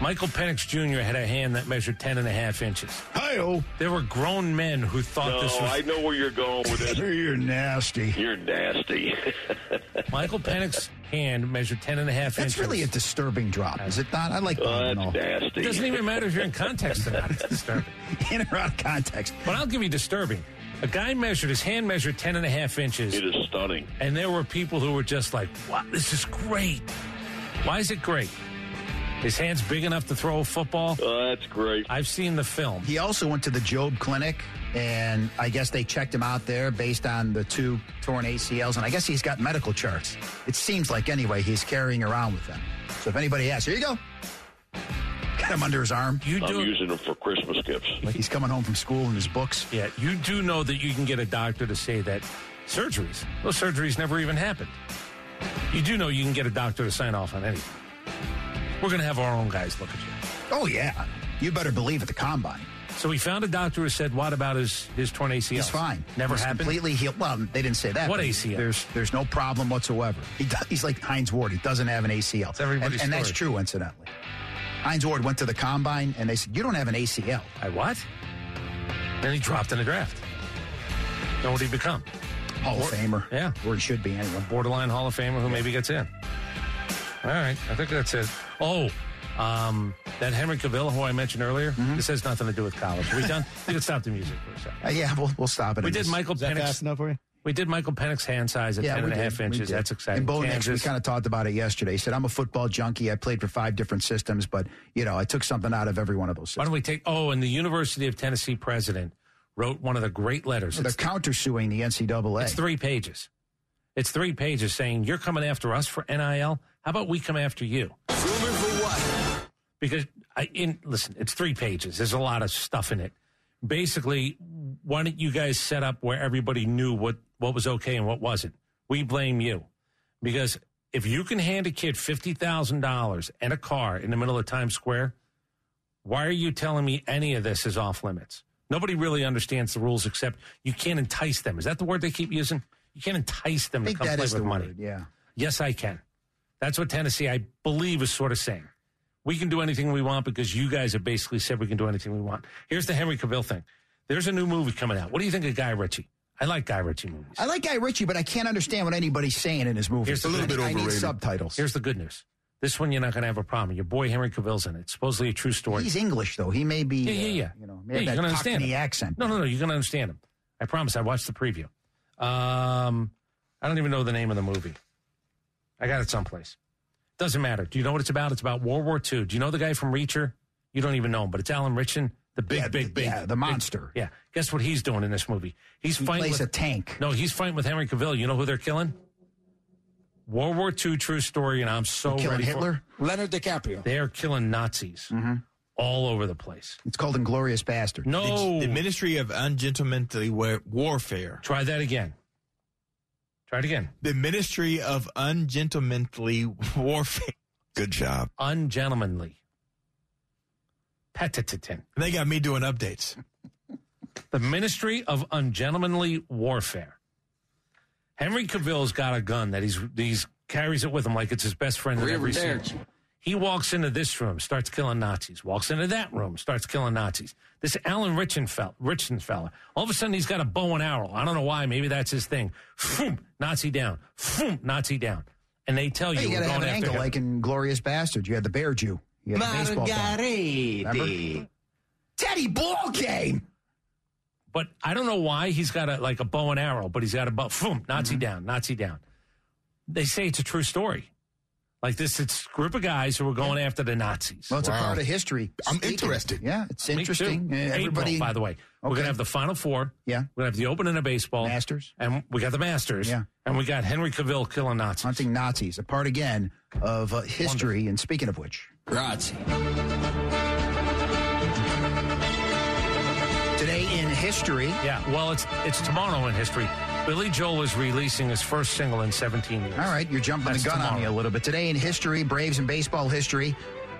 Michael Penix Jr. had a hand that measured 10 and a half inches. Hi-oh. There were grown men who thought No, this was. I know where you're going with this. You're nasty. You're nasty. Michael Penix's hand measured 10 and a half That's inches. really a disturbing drop, is it not? I like Oh, Bob and all. that's It nasty. doesn't even matter if you're in context or not. It's disturbing. In or out of context. But I'll give you disturbing. A guy measured, his hand measured 10 and a half inches. It is stunning. And there were people who were just like, wow, this is great. Why is it great? His hand's big enough to throw a football. Oh, that's great. I've seen the film. He also went to the Job Clinic, and I guess they checked him out there based on the two torn ACLs, and I guess he's got medical charts. It seems like, anyway, he's carrying around with them. So if anybody asks, here you go. Get him under his arm, You I'm do, using them for Christmas gifts. like he's coming home from school in his books. yeah, you do know that you can get a doctor to say that surgeries, those surgeries never even happened. You do know you can get a doctor to sign off on anything. We're going to have our own guys look at you. Oh, yeah. You better believe at the combine. So we found a doctor who said, "What about his his torn ACL? He's fine. Never he's happened. Completely healed. Well, they didn't say that. What ACL? There's there's no problem whatsoever. He do, he's like Hines Ward. He doesn't have an ACL. It's everybody's and, and that's true, incidentally. Hines Ward went to the combine and they said, "You don't have an ACL." I what? Then he dropped in the draft. Then what did he become? Hall of Famer. Yeah. where he should be anyway. Borderline Hall of Famer who maybe gets in. All right, I think that's it. Oh, um, that Henry Cavill who I mentioned earlier. Mm-hmm. This has nothing to do with college. Are we done? we can stop the music for a second. Uh, yeah, we'll, we'll stop it. We did this. Michael Is Penix. fast enough for you? We did Michael Penix's hand size at Yeah, ten we and a half. Inches. That's exciting. And Bo Nix, we kind of talked about it yesterday. He said, "I'm a football junkie. I played for five different systems, but you know, I took something out of every one of those Why systems." don't we take? Oh, and the University of Tennessee president wrote one of the great letters. They're It's, countersuing the NCAA. it's three pages, It's three pages saying you're coming after us for NIL. How about we come after you? for what? Because I in listen, it's three pages. There's a lot of stuff in it. Basically, why don't you guys set up where everybody knew what what was okay and what wasn't? We blame you because if you can hand a kid fifty thousand dollars and a car in the middle of Times Square, why are you telling me any of this is off limits? Nobody really understands the rules except you can't entice them. Is that the word they keep using? You can't entice them I to think come that play is with the money. word. Yeah. Yes, I can. That's what Tennessee, I believe, is sort of saying. We can do anything we want because you guys have basically said we can do anything we want. Here's the Henry Cavill thing. There's a new movie coming out. What do you think of Guy Ritchie? I like Guy Ritchie movies. I like Guy Ritchie, but I can't understand what anybody's saying in his movie. Here's the good I news. need subtitles. Here's the good news. This one you're not going to have a problem. Your boy Henry Cavill's in it. It's Supposedly a true story. He's English, though. He may be. yeah, yeah, uh, yeah. you know, yeah, may you're have going to that understand Cockney him. accent. No, no, no. You're going to understand him. I promise. I watched the preview. Um, I don't even know the name of the movie. I got it someplace. Doesn't matter. Do you know what it's about? It's about World War II. Do you know the guy from Reacher? You don't even know him, but it's Alan Ritchson, the big, Yeah, big, big, yeah, the big- monster. yeah. Guess what he's doing in this movie? He's He fighting plays with a tank. No, he's fighting with Henry Cavill. You know who they're killing? World War II true story, and I'm so killing ready Hitler? for Leonard DiCaprio. They are killing Nazis all over the place. It's called Inglorious Bastard. No, The Ministry of Ungentlemanly Wa- Warfare. try that again. Try it again. The Ministry of Ungentlemanly Warfare. Good job. Ungentlemanly. Petititin. They got me doing updates. The Ministry of Ungentlemanly Warfare. Henry Cavill's got a gun that he's he's carries it with him like it's his best friend in every scene. He walks into this room, starts killing Nazis. Walks into that room, starts killing Nazis. This Alan Richardson fella, all of a sudden he's got a bow and arrow. I don't know why. Maybe that's his thing. Phoom, Nazi down. Phoom, Nazi down. And they tell you, Hey, you got to have an after angle him. like in Glorious Bastard. You had the bear Jew. You had the baseball bat. Remember? Teddy ball game. But I don't know why he's got a like a bow and arrow, but he's got a bow. Foom, Nazi Mm-hmm. down, Nazi down. They say it's a true story. Like this, it's a group of guys who were going after the Nazis. Well, it's a part of history. I'm Speaking- interested. Yeah, it's Me too. interesting. April, Everybody, by the way, we're gonna have the Final Four. Yeah. we're gonna have the opening of baseball, Masters. and we got the Masters. Yeah. and we got Henry Cavill killing Nazis. hunting Nazis, a part again of uh, history. And speaking of which, Grazie. today in history, Yeah, well, it's it's tomorrow in history. Billy Joel is releasing his first single in 17 years. All right, you're jumping That's the gun on me a little bit. Today in history, Braves and baseball history,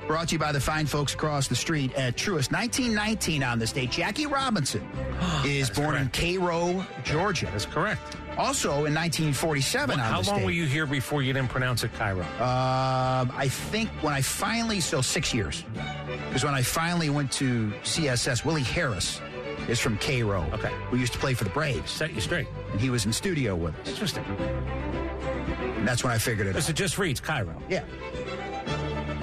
brought to you by the fine folks across the street at Truist. 1919 on this date, Jackie Robinson is born in Cairo, Georgia. That's correct. Also in 1947 Well, on how long were you here before you didn't pronounce it Cairo? Um, I think when I finally, so six years, because when I finally went to CSS, Willie Harris is from Cairo. Okay. Who used to play for the Braves. Set you straight. And he was in studio with us. Interesting. And that's when I figured it out. Because it just reads Cairo. Yeah.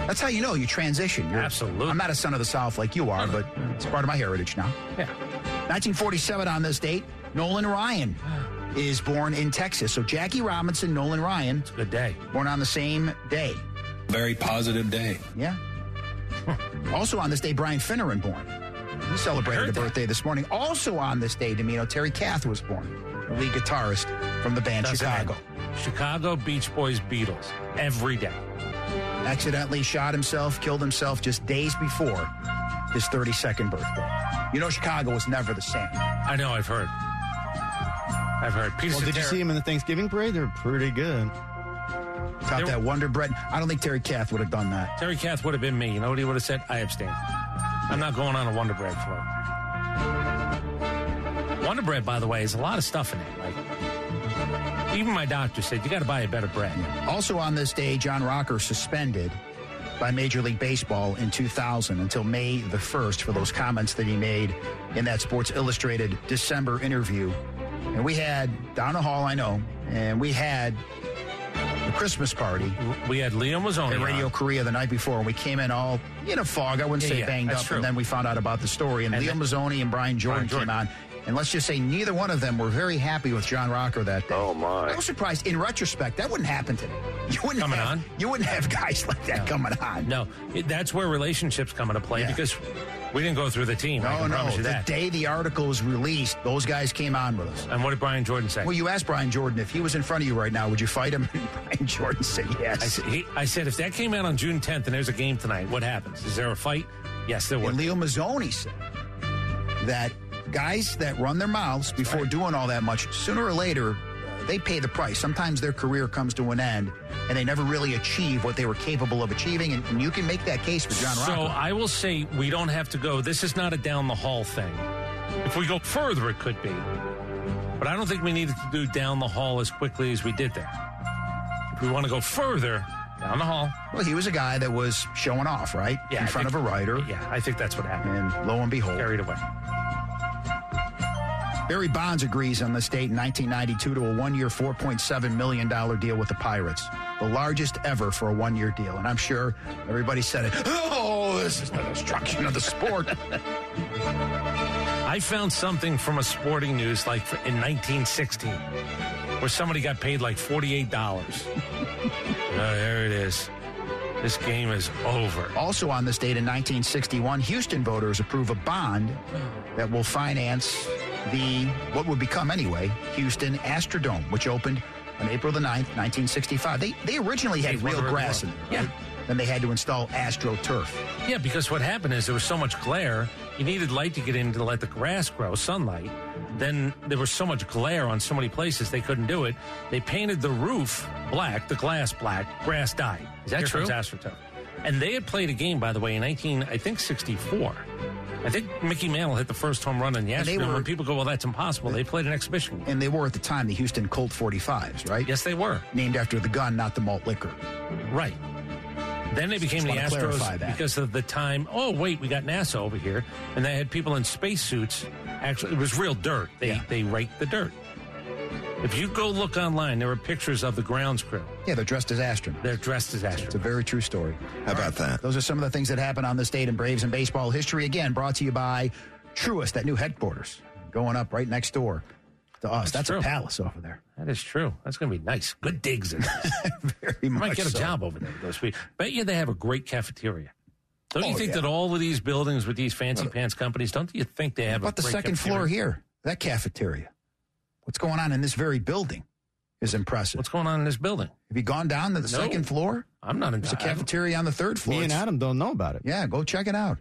That's how you know you transition. You're- Absolutely. I'm not a son of the South like you are, but it's part of my heritage now. Yeah. 1947 on this date, Nolan Ryan is born in Texas. So Jackie Robinson, Nolan Ryan, It's a good day. born on the same day. Very positive day. Yeah. also on this day, Brian Finneran born. He celebrated heard a that. birthday this morning. Also on this day, Dimino, Terry Kath was born, the lead guitarist from the band Doesn't Chicago. end. Chicago Beach Boys Beatles every day. Accidentally shot himself, killed himself just days before his 32nd birthday. You know, Chicago was never the same. I know. I've heard. I've heard. Peter Well, did you see him in the Thanksgiving parade? They're pretty good. Top that Wonder Bread. I don't think Terry Kath would have done that. Terry Kath would have been me. You know what he would have said? I abstain. I'm not going on a Wonder Bread float. Wonder Bread, by the way, is a lot of stuff in it. Like, even my doctor said you got to buy a better bread. Also on this day, John Rocker suspended by Major League Baseball in 2000 until May the 1st for those comments that he made in that Sports Illustrated December interview. And we had the hall, I know, and we had the Christmas party We had Leo Mazzone at Radio on. Korea the night before, and we came in all in a fog. I wouldn't Yeah, say yeah, banged up, true. and then we found out about the story. And, And Leo then- Mazzone and Brian Jordan, Jordan. came on. And let's just say neither one of them were very happy with John Rocker that day. Oh, my. I was surprised. In retrospect, that wouldn't happen today. You wouldn't Coming have, on? You wouldn't have guys like that coming on. No, it, that's where relationships come into play Yeah. because We didn't go through the team. I No, no. promise you The that. day the article was released, those guys came on with us. And what did Brian Jordan say? Well, you asked Brian Jordan if he was in front of you right now, would you fight him? And Brian Jordan said yes. I said, he, I said, if that came out on June 10th and there's a game tonight, what happens? Is there a fight? Yes, there would. And Leo Mazzone said that guys that run their mouths before doing all that much, sooner or later, they pay the price. Sometimes their career comes to an end and they never really achieve what they were capable of achieving. And, and you can make that case for John So I will say we don't have to go. This is not a down the hall thing. If we go further, it could be. But I don't think we needed to do down the hall as quickly as we did there. If we want to go further, down the hall. Well, he was a guy that was showing off, right? Yeah, In I front think- of a writer. Yeah, I think that's what happened. And lo and behold, Carried away. Barry Bonds agrees on the date in 1992 to a one year, $4.7 million deal with the Pirates, the largest ever for a one year deal. And I'm sure everybody said it. Oh, this is the destruction of the sport. I found something from a sporting news like in 1916 where somebody got paid like $48. oh, there it is. This game is over. also on this date in 1961, Houston voters approve a bond that will finance the, what would become anyway, Houston Astrodome, which opened on April the 9th, 1965. They, they originally had real wonder of the grass in it. right? Then they had to install AstroTurf. Yeah, because what happened is there was so much glare, you needed light to get in to let the grass grow, sunlight. Then there was so much glare on so many places they couldn't do it. They painted the roof black, the glass black, grass died. Is that Here true? comes AstroTurf. And they had played a game, by the way, in 19, I think 64. I think Mickey Mantle hit the first home run in the And they Astrodome. were- When people go, well, that's impossible. They played an exhibition game. And they were at the time the Houston Colt 45s, right? Yes, they were. Named after the gun, not the malt liquor. Right. Then they became the wanna Astros because of the time. Oh, wait, we got NASA over here, and they had people in spacesuits. Actually, it was real dirt. They they raked the dirt. If you go look online, there are pictures of the grounds crew. Yeah, they're dressed as astronauts. They're dressed as Astro. It's a very true story. How about that? Those are some of the things that happened on this date in Braves and baseball history. Again, brought to you by Truist, that new headquarters going up right next door to us. That's, true. a palace over there. That is true. That's going to be nice. Good digs in this. Very You much might get a so. job over there. with Those people. Bet you they have a great cafeteria. Don't oh, you Oh, think yeah. that all of these buildings with these fancy pants companies? Don't you think they have What about a the second cafeteria? floor here? That cafeteria. What's going on in this very building is impressive. What's going on in this building? Have you gone down to the No. second floor? I'm not in. There's a I don't- cafeteria on the third floor. Me and Adam don't know about it. Yeah, go check it out.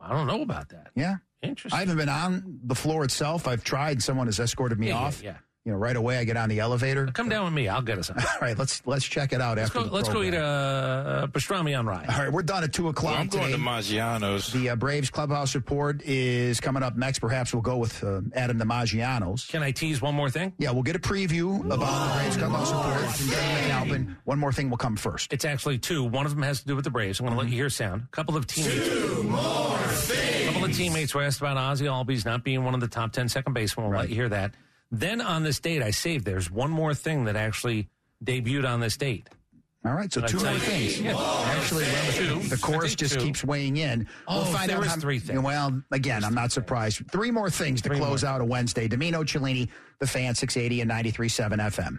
I don't know about that. Yeah. Interesting. I haven't been on the floor itself. I've tried. Someone has escorted me Yeah, yeah, off. yeah. You know, right away I get on the elevator. Come down with me. I'll get us. Some. All right, let's let's check it out Let's after go. the Let's go eat a, a pastrami on rye. All right, we're done at two o'clock I'm going to Maggiano's. the uh, Braves clubhouse report is coming up next. Perhaps we'll go with uh, Adam DiMaggiano's. Can I tease one more thing? Yeah, we'll get a preview about the Braves clubhouse report from Dan McAlpin. One more thing will come first. It's actually two. One of them has to do with the Braves. I'm going to let you hear sound. A couple of teammates. Two more things. A couple of teammates were asked about Ozzy Albies not being one of the top 10 second basemen. We'll let you hear that. Then on this date, I saved. There's one more thing that actually debuted on this date. All right, so two more things. Yeah. Actually, Two. the chorus just two. keeps weighing in. Oh, we'll find out how, three things. Well, again, I'm not surprised. Three more things to Three close more. out a Wednesday. Dimino Cellini, the fan, 680 and 93.7 FM.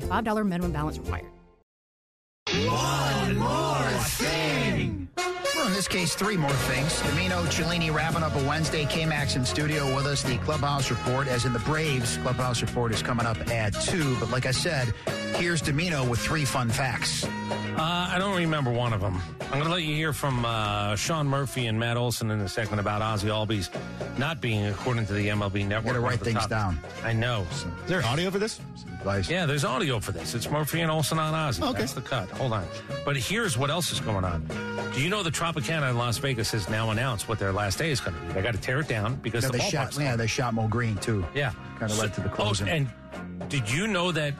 a $5 minimum balance required. One more thing. Well, in this case, three more things. Dimino Cellini wrapping up a Wednesday. K-Max in studio with us. The Clubhouse Report, as in the Braves Clubhouse Report, is coming up at 2. But like I said, Here's Dimino with three fun facts. Uh, I don't remember one of them. I'm going to let you hear from uh, Sean Murphy and Matt Olson in a second about Ozzy Albies not being, according to the MLB Network. Gotta write things top- down. I know. Is there audio for this? Yeah, there's audio for this. It's Murphy and Olson on Ozzy. Okay. That's the cut. Hold on. But here's what else is going on. Do you know the Tropicana in Las Vegas has now announced what their last day is going to be? They got to tear it down because Yeah, the they shot. Yeah, they shot Moe Greene too. Yeah. kind of led to the closing. Oh, and did you know that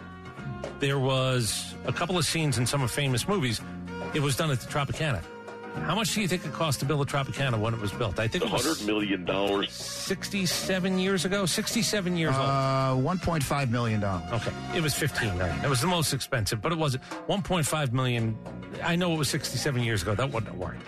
there was a couple of scenes in some of famous movies? It was done at the Tropicana. How much do you think it cost to build the Tropicana when it was built? I think it was $100 million. 67 years ago. 67 years old. uh, 1.5 million dollars. Okay, it was 15 million. It was the most expensive, but it wasn't. 1.5 million. I know it was 67 years ago. That wouldn't have worked.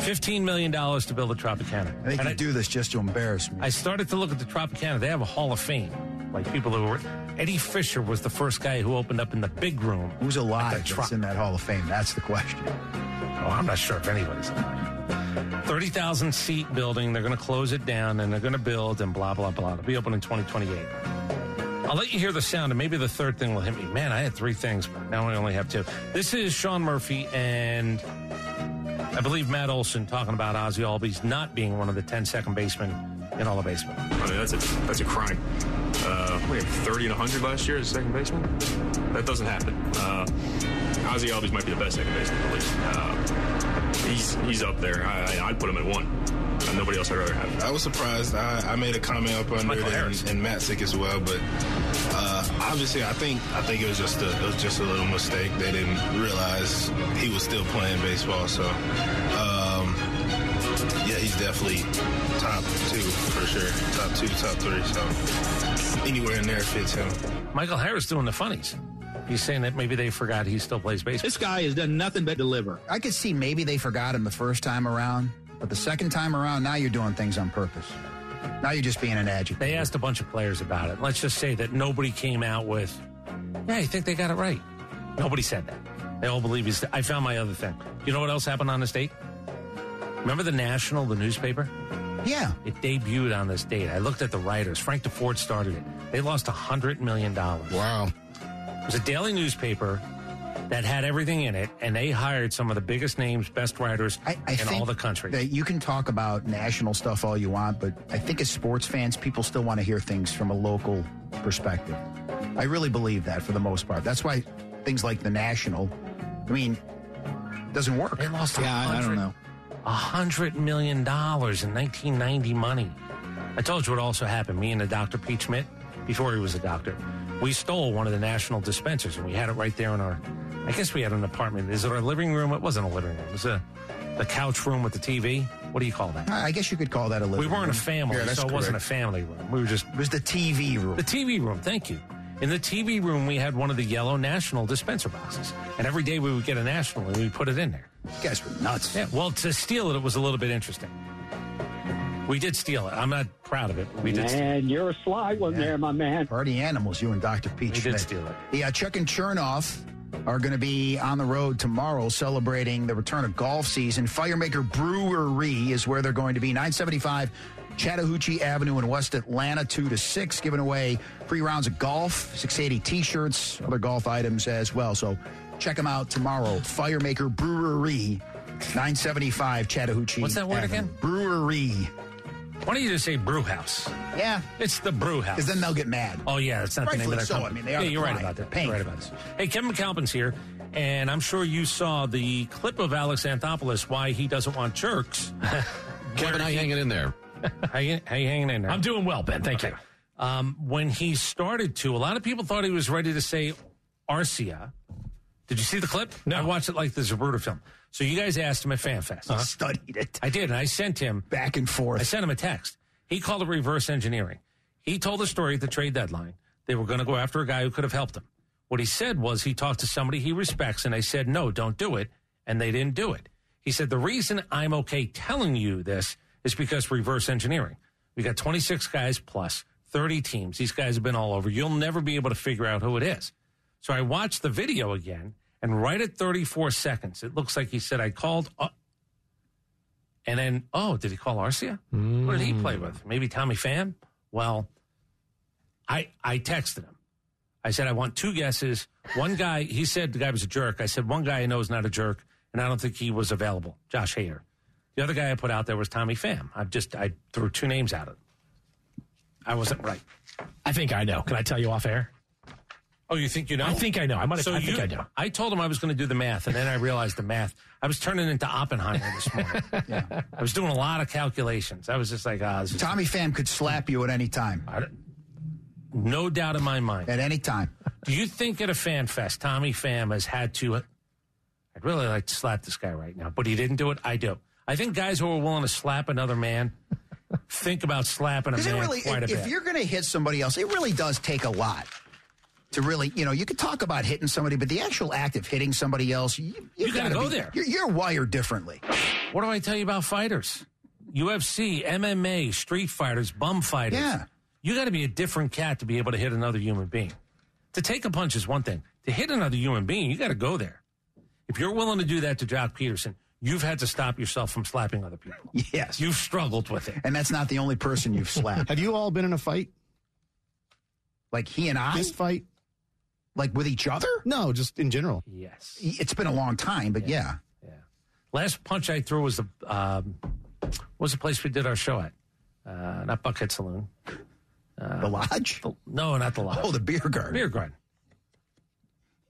15 million dollars to build a Tropicana. They And could do this just to embarrass me. I started to look at the Tropicana. They have a Hall of Fame, like people who were. Eddie Fisher was the first guy who opened up in the big room. Who's alive that's in that Hall of Fame? That's the question. Oh, I'm not sure if anybody's alive. 30,000 seat building. They're going to close it down and they're going to build and blah, blah, blah. It'll be open in 2028. I'll let you hear the sound and maybe the third thing will hit me. Man, I had three things, but now I only have two. This is Sean Murphy and I believe Matt Olson talking about Ozzy Albies not being one of the 10 second basemen in all of baseball. I mean, that's a that's a crime. Uh, we had 30 and 100 last year as a second baseman. That doesn't happen. Uh, Ozzy Albies might be the best second baseman in the league. Uh, he's he's up there. I, I, I'd put him at one. Uh, nobody else I'd rather have. I was surprised. I, I made a comment up under Michael it Harris. and, and Matt sick as well, but uh, obviously I think I think it was just a it was just a little mistake. They didn't realize he was still playing baseball. So yeah, he's definitely top two for sure. Top two, top three. So anywhere in there fits him. Michael Harris doing the funnies. He's saying that maybe they forgot he still plays baseball. This guy has done nothing but deliver. I could see maybe they forgot him the first time around, but the second time around, now you're doing things on purpose. Now you're just being an adjective. They asked a bunch of players about it. Let's just say that nobody came out with, yeah, I think they got it right. Nobody said that. They all believe he's. I found my other thing. You know what else happened on this date? Remember the National, the newspaper? Yeah. It debuted on this date. I looked at the writers. Frank Deford started it. They lost $100 million. Wow. It was a daily newspaper that had everything in it, and they hired some of the biggest names, best writers I in think all the country. That you can talk about national stuff all you want, but I think as sports fans, people still want to hear things from a local perspective. I really believe that for the most part. That's why things like the national, I mean, doesn't work. They lost Yeah, I, I don't know. A hundred million dollars in 1990 money. I told you what also happened. Me and the doctor Pete Schmidt, before he was a doctor, we stole one of the national dispensers and we had it right there in our. I guess we had an apartment. Is it our living room? It wasn't a living room. It was a the couch room with the TV. What do you call that? I guess you could call that a living room. We weren't room. a family, Yeah, so it wasn't a family room. We were just It was the TV room. the TV room. Thank you. In the TV room, we had one of the yellow national dispenser boxes, and every day we would get a national and we would put it in there. You guys were nuts. Yeah, well, to steal it, it was a little bit interesting. We did steal it. I'm not proud of it. We did. steal it. Man, you're a sly one there, my man. Party animals, you and Dr. Peach. We did Schmidt. steal it. Yeah, uh, Chuck and Chernoff are going to be on the road tomorrow celebrating the return of golf season. Firemaker Brewery is where they're going to be. 975 Chattahoochee Avenue in West Atlanta, 2 to 6, giving away free rounds of golf, 680 t shirts, other golf items as well. So check them out tomorrow. Firemaker Brewery, 975 Chattahoochee. What's that word Avenue. again? Brewery. Why don't you just say brew house? Yeah. It's the brew house. Because then they'll get mad. Oh yeah, it's not the name of Rightfully their so. company. I mean, they are yeah, the you're right about that. They're You're right about this. this. Hey, Kevin McAlpin's here, and I'm sure you saw the clip of Alex Anthopoulos why he doesn't want jerks. Kevin, I you hanging in there? How, you, how you hanging in there? I'm doing well, Ben. Thank you. Um, when he started to, a lot of people thought he was ready to say Arcia. Did you see the clip? No. I watched it like the Zapruder film. So you guys asked him at FanFest. I studied it. I did, and I sent him back and forth. I sent him a text. He called it reverse engineering. He told the story at the trade deadline. They were going to go after a guy who could have helped him. What he said was he talked to somebody he respects, and they said, no, don't do it. And they didn't do it. He said, the reason I'm okay telling you this is because reverse engineering. We got 26 guys plus 30 teams. These guys have been all over. You'll never be able to figure out who it is. So I watched the video again, and right at 34 seconds, it looks like he said, I called. Uh, and then, oh, did he call Arcia? What did he play with? Maybe Tommy Pham? Well, I I texted him. I said, I want two guesses. One guy, he said the guy was a jerk. I said, one guy I know is not a jerk, and I don't think he was available. Josh Hader. The other guy I put out there was Tommy Pham. I just, I threw two names at it. I wasn't right. I think I know. Can I tell you off air? Oh, you think you know? I think I know. I might have. So I think you- I know. I told him I was going to do the math, and then I realized the math. I was turning into Oppenheimer this morning. I was doing a lot of calculations. I was just like, ah, this is- Tommy Pham could slap you at any time. no doubt in my mind. At any time. Do you think at a fan fest, Tommy Pham has had to? I'd really like to slap this guy right now, but he didn't do it. I do. I think guys who are willing to slap another man think about slapping a Because it man really, quite a if, bit. if you're going to hit somebody else, it really does take a lot to really, you know, you could talk about hitting somebody, but the actual act of hitting somebody else, you, You gotta gotta go be- there. You're, you're wired differently. What do I tell you about fighters? UFC, MMA, street fighters, bum fighters. Yeah. You got to be a different cat to be able to hit another human being. To take a punch is one thing. To hit another human being, you got to go there. If you're willing to do that to Joc Pederson, you've had to stop yourself from slapping other people. Yes. You've struggled with it. And that's not the only person you've slapped. Have you all been in a fight? Like he and I? Fist fight? Like with each other? No, just in general. Yes. It's been a long time, but yeah. Yeah. Last punch I threw was the um, what was the place we did our show at? Uh, not Buckhead Saloon. Uh, the Lodge? no, not the Lodge. Oh, the beer garden. Beer garden.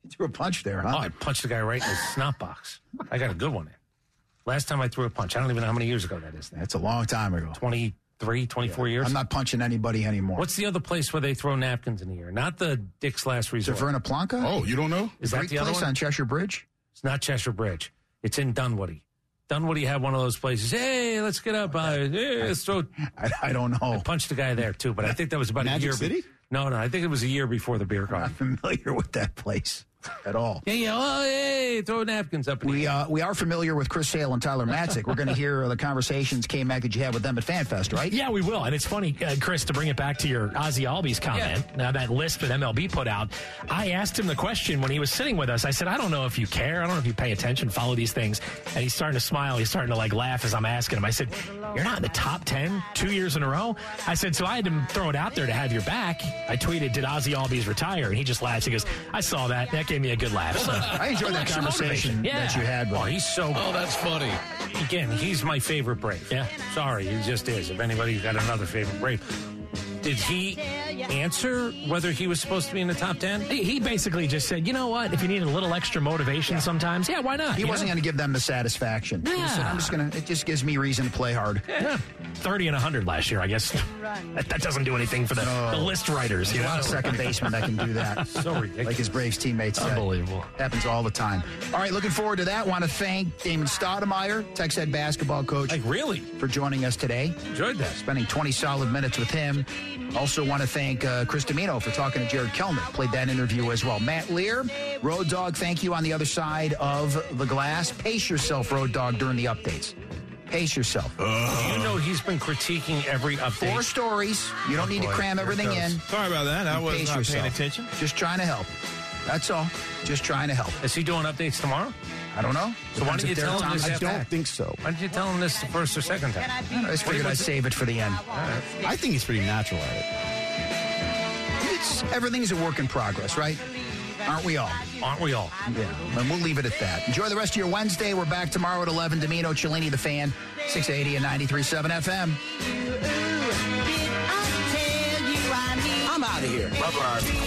You threw a punch there, huh? Oh, I punched the guy right in his snot box. I got a good one in. Last time I threw a punch, I don't even know how many years ago that is. That's a long time ago. 23, 24 years. I'm not punching anybody anymore. What's the other place where they throw napkins in the air? Not the Dick's Last Resort. Verna Planca? Oh, you don't know? Is that Greek the other place one? on Cheshire Bridge? It's not Cheshire Bridge. It's in Dunwoody. Dunwoody had one of those places. Hey, let's get up. Uh, hey, let's throw. I, I don't know. I punched the guy there too, but I think that was about Magic a year. City? no, no, I think it was a year before the beer I'm not familiar with that place at all. Yeah, yeah. Oh, hey, throw napkins up. In the We air. uh, we are familiar with Chris Sale and Tyler Matzek. We're going to hear the conversations came back that you had with them at FanFest, right? Yeah, we will. And it's funny, uh, Chris, to bring it back to your Ozzy Albies comment, now that list that MLB put out, I asked him the question when he was sitting with us. I said, I don't know if you care. I don't know if you pay attention, follow these things. And he's starting to smile. He's starting to like laugh as I'm asking him. I said, You're not in the top 10 two years in a row? I said, So I had to throw it out there to have your back. I tweeted, Did Ozzy Albies retire? And he just laughs. He goes, I saw that. That gave me a good laugh. So I enjoyed that conversation motivation. that you had with Oh, him. he's so. Oh, that's funny. Again, he's my favorite Brave. Yeah. Sorry, he just is. If anybody's got another favorite Brave. Did he answer whether he was supposed to be in the top 10? He he basically just said, you know what? If you need a little extra motivation sometimes, yeah, why not? He You wasn't going to give them the satisfaction. He said, Yeah. I'm just going to, it just gives me reason to play hard. Yeah. 30 and 100 last year, I guess. That, that doesn't do anything for the, the list writers. You There's a lot of second baseman that can do that. So ridiculous. Like his Braves teammates said. Unbelievable. Happens all the time. All right, looking forward to that. Want to thank Damon Stoudamire, Texas Head basketball coach, Like, really? for joining us today. Enjoyed that. Spending 20 solid minutes with him. Also want to thank uh, Chris Dimino for talking to Jared Kellner. Played that interview as well. Matt Lear, Road Dog, thank you on the other side of the glass. Pace yourself, Road Dog, during the updates. Pace yourself. You know he's been critiquing every update. Four stories. You don't need to cram Here everything in. Sorry about that. I You was not yourself. paying attention. Just trying to help. That's all. Just trying to help. Is he doing updates tomorrow? I don't know. So why Depends didn't you tell him this I don't think so. Why don't you tell him this the first or second time? I I just figured I'd save it for the end. I think he's pretty natural at it. It's, everything's a work in progress, right? Aren't we all? Aren't we all? Yeah. And we'll leave it at that. Enjoy the rest of your Wednesday. We're back tomorrow at 11. Dimino, Cellini, the fan, 680 and 93.7 FM. I'm out of here. Bye-bye.